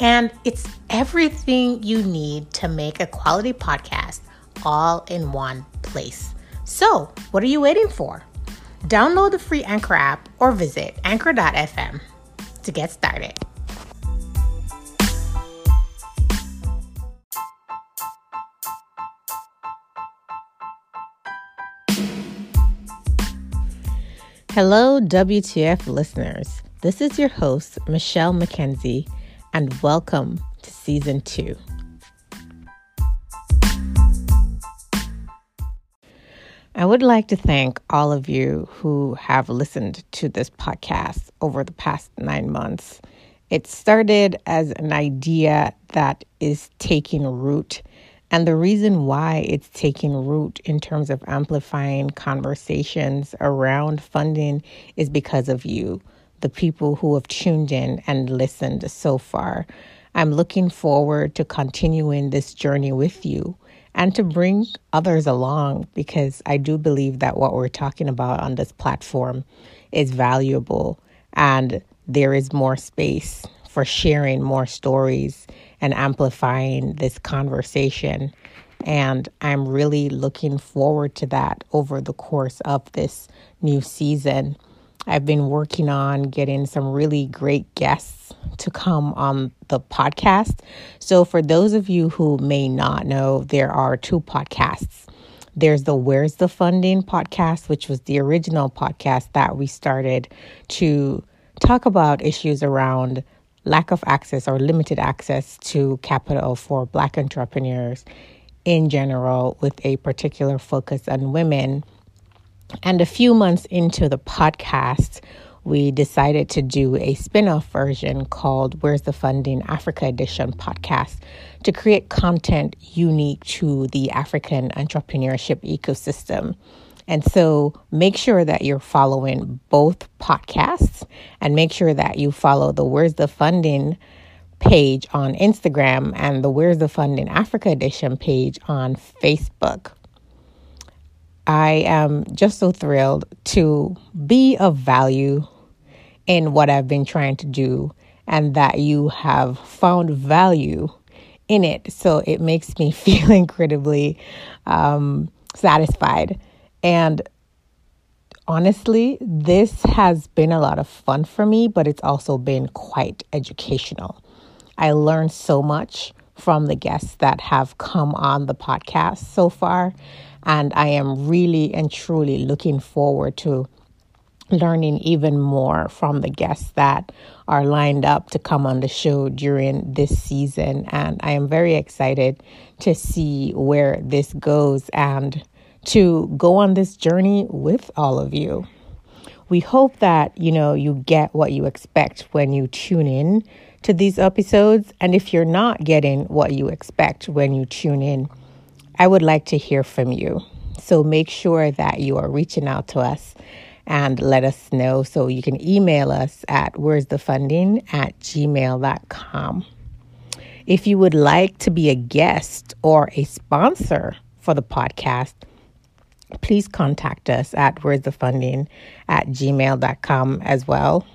and it's everything you need to make a quality podcast all in one place. So, what are you waiting for? Download the free Anchor app or visit anchor.fm to get started. Hello, WTF listeners. This is your host, Michelle McKenzie and welcome to season two. I would like to thank all of you who have listened to this podcast over the past nine months. It started as an idea that is taking root. And the reason why it's taking root in terms of amplifying conversations around funding is because of you the people who have tuned in and listened so far. I'm looking forward to continuing this journey with you and to bring others along because I do believe that what we're talking about on this platform is valuable and there is more space for sharing more stories and amplifying this conversation. And I'm really looking forward to that over the course of this new season. I've been working on getting some really great guests to come on the podcast. So, for those of you who may not know, there are two podcasts. There's the Where's the Funding podcast, which was the original podcast that we started to talk about issues around lack of access or limited access to capital for Black entrepreneurs in general, with a particular focus on women and a few months into the podcast, we decided to do a spin off version called Where's the Funding Africa Edition podcast to create content unique to the African entrepreneurship ecosystem. And so make sure that you're following both podcasts and make sure that you follow the Where's the Funding page on Instagram and the Where's the Funding Africa Edition page on Facebook. I am just so thrilled to be of value in what I've been trying to do and that you have found value in it. So it makes me feel incredibly um, satisfied. And honestly, this has been a lot of fun for me, but it's also been quite educational. I learned so much from the guests that have come on the podcast so far. And I am really and truly looking forward to learning even more from the guests that are lined up to come on the show during this season. And I am very excited to see where this goes and to go on this journey with all of you. We hope that, you know, you get what you expect when you tune in to these episodes. And if you're not getting what you expect when you tune in, I would like to hear from you. So make sure that you are reaching out to us and let us know. So you can email us at where's the funding at gmail.com. If you would like to be a guest or a sponsor for the podcast, please contact us at where's the funding at gmail.com as well.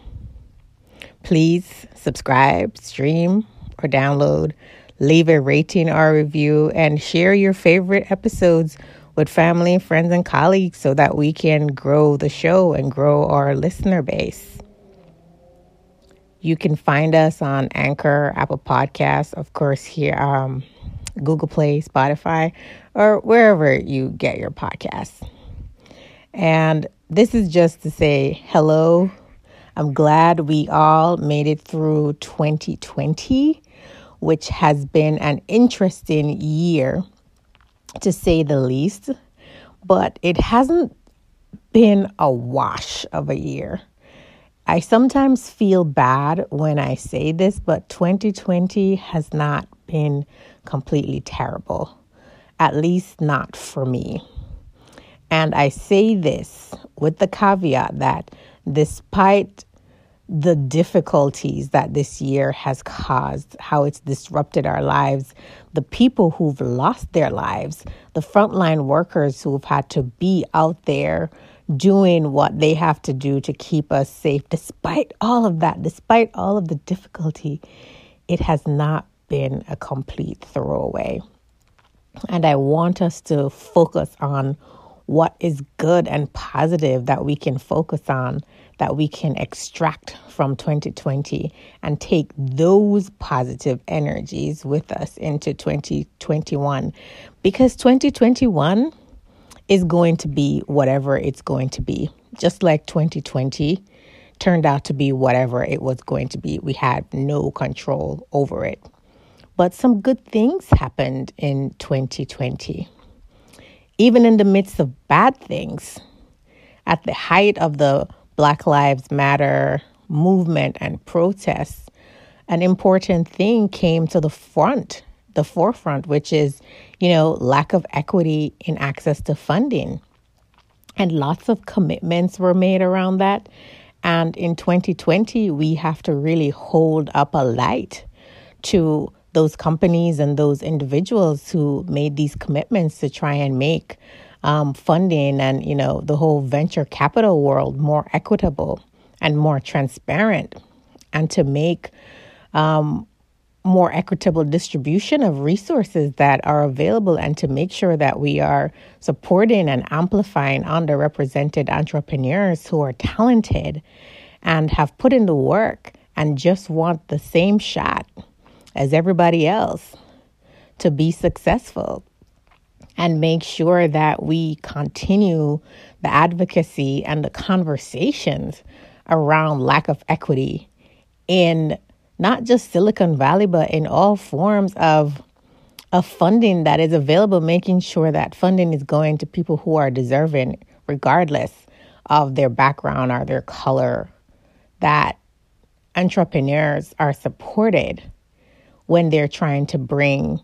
Please subscribe, stream, or download leave a rating or review, and share your favorite episodes with family, friends, and colleagues so that we can grow the show and grow our listener base. You can find us on Anchor, Apple Podcasts, of course, here, um, Google Play, Spotify, or wherever you get your podcasts. And this is just to say hello. I'm glad we all made it through 2020 which has been an interesting year to say the least, but it hasn't been a wash of a year. I sometimes feel bad when I say this, but 2020 has not been completely terrible, at least not for me. And I say this with the caveat that despite the difficulties that this year has caused, how it's disrupted our lives, the people who've lost their lives, the frontline workers who've had to be out there doing what they have to do to keep us safe. Despite all of that, despite all of the difficulty, it has not been a complete throwaway. And I want us to focus on what is good and positive that we can focus on, that we can extract from 2020 and take those positive energies with us into 2021. Because 2021 is going to be whatever it's going to be, just like 2020 turned out to be whatever it was going to be. We had no control over it. But some good things happened in 2020 even in the midst of bad things, at the height of the Black Lives Matter movement and protests, an important thing came to the front, the forefront, which is, you know, lack of equity in access to funding. And lots of commitments were made around that. And in 2020, we have to really hold up a light to those companies and those individuals who made these commitments to try and make um, funding and you know the whole venture capital world more equitable and more transparent, and to make um, more equitable distribution of resources that are available and to make sure that we are supporting and amplifying underrepresented entrepreneurs who are talented and have put in the work and just want the same shot as everybody else to be successful and make sure that we continue the advocacy and the conversations around lack of equity in not just Silicon Valley, but in all forms of of funding that is available, making sure that funding is going to people who are deserving, regardless of their background or their color, that entrepreneurs are supported when they're trying to bring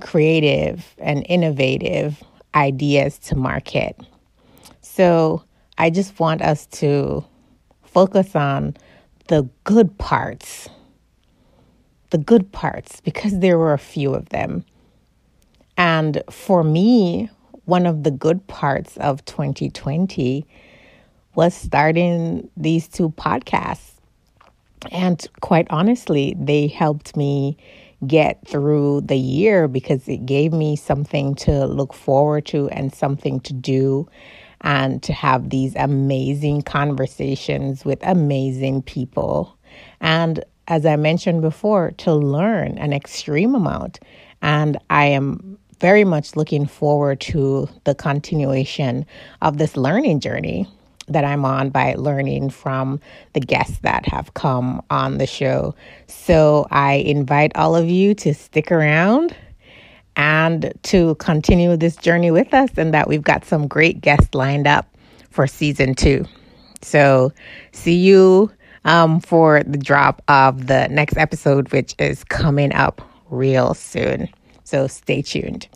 creative and innovative ideas to market. So I just want us to focus on the good parts. The good parts, because there were a few of them. And for me, one of the good parts of 2020 was starting these two podcasts and quite honestly, they helped me get through the year because it gave me something to look forward to and something to do and to have these amazing conversations with amazing people. And as I mentioned before, to learn an extreme amount. And I am very much looking forward to the continuation of this learning journey that I'm on by learning from the guests that have come on the show. So I invite all of you to stick around and to continue this journey with us, and that we've got some great guests lined up for season two. So see you um, for the drop of the next episode, which is coming up real soon. So stay tuned.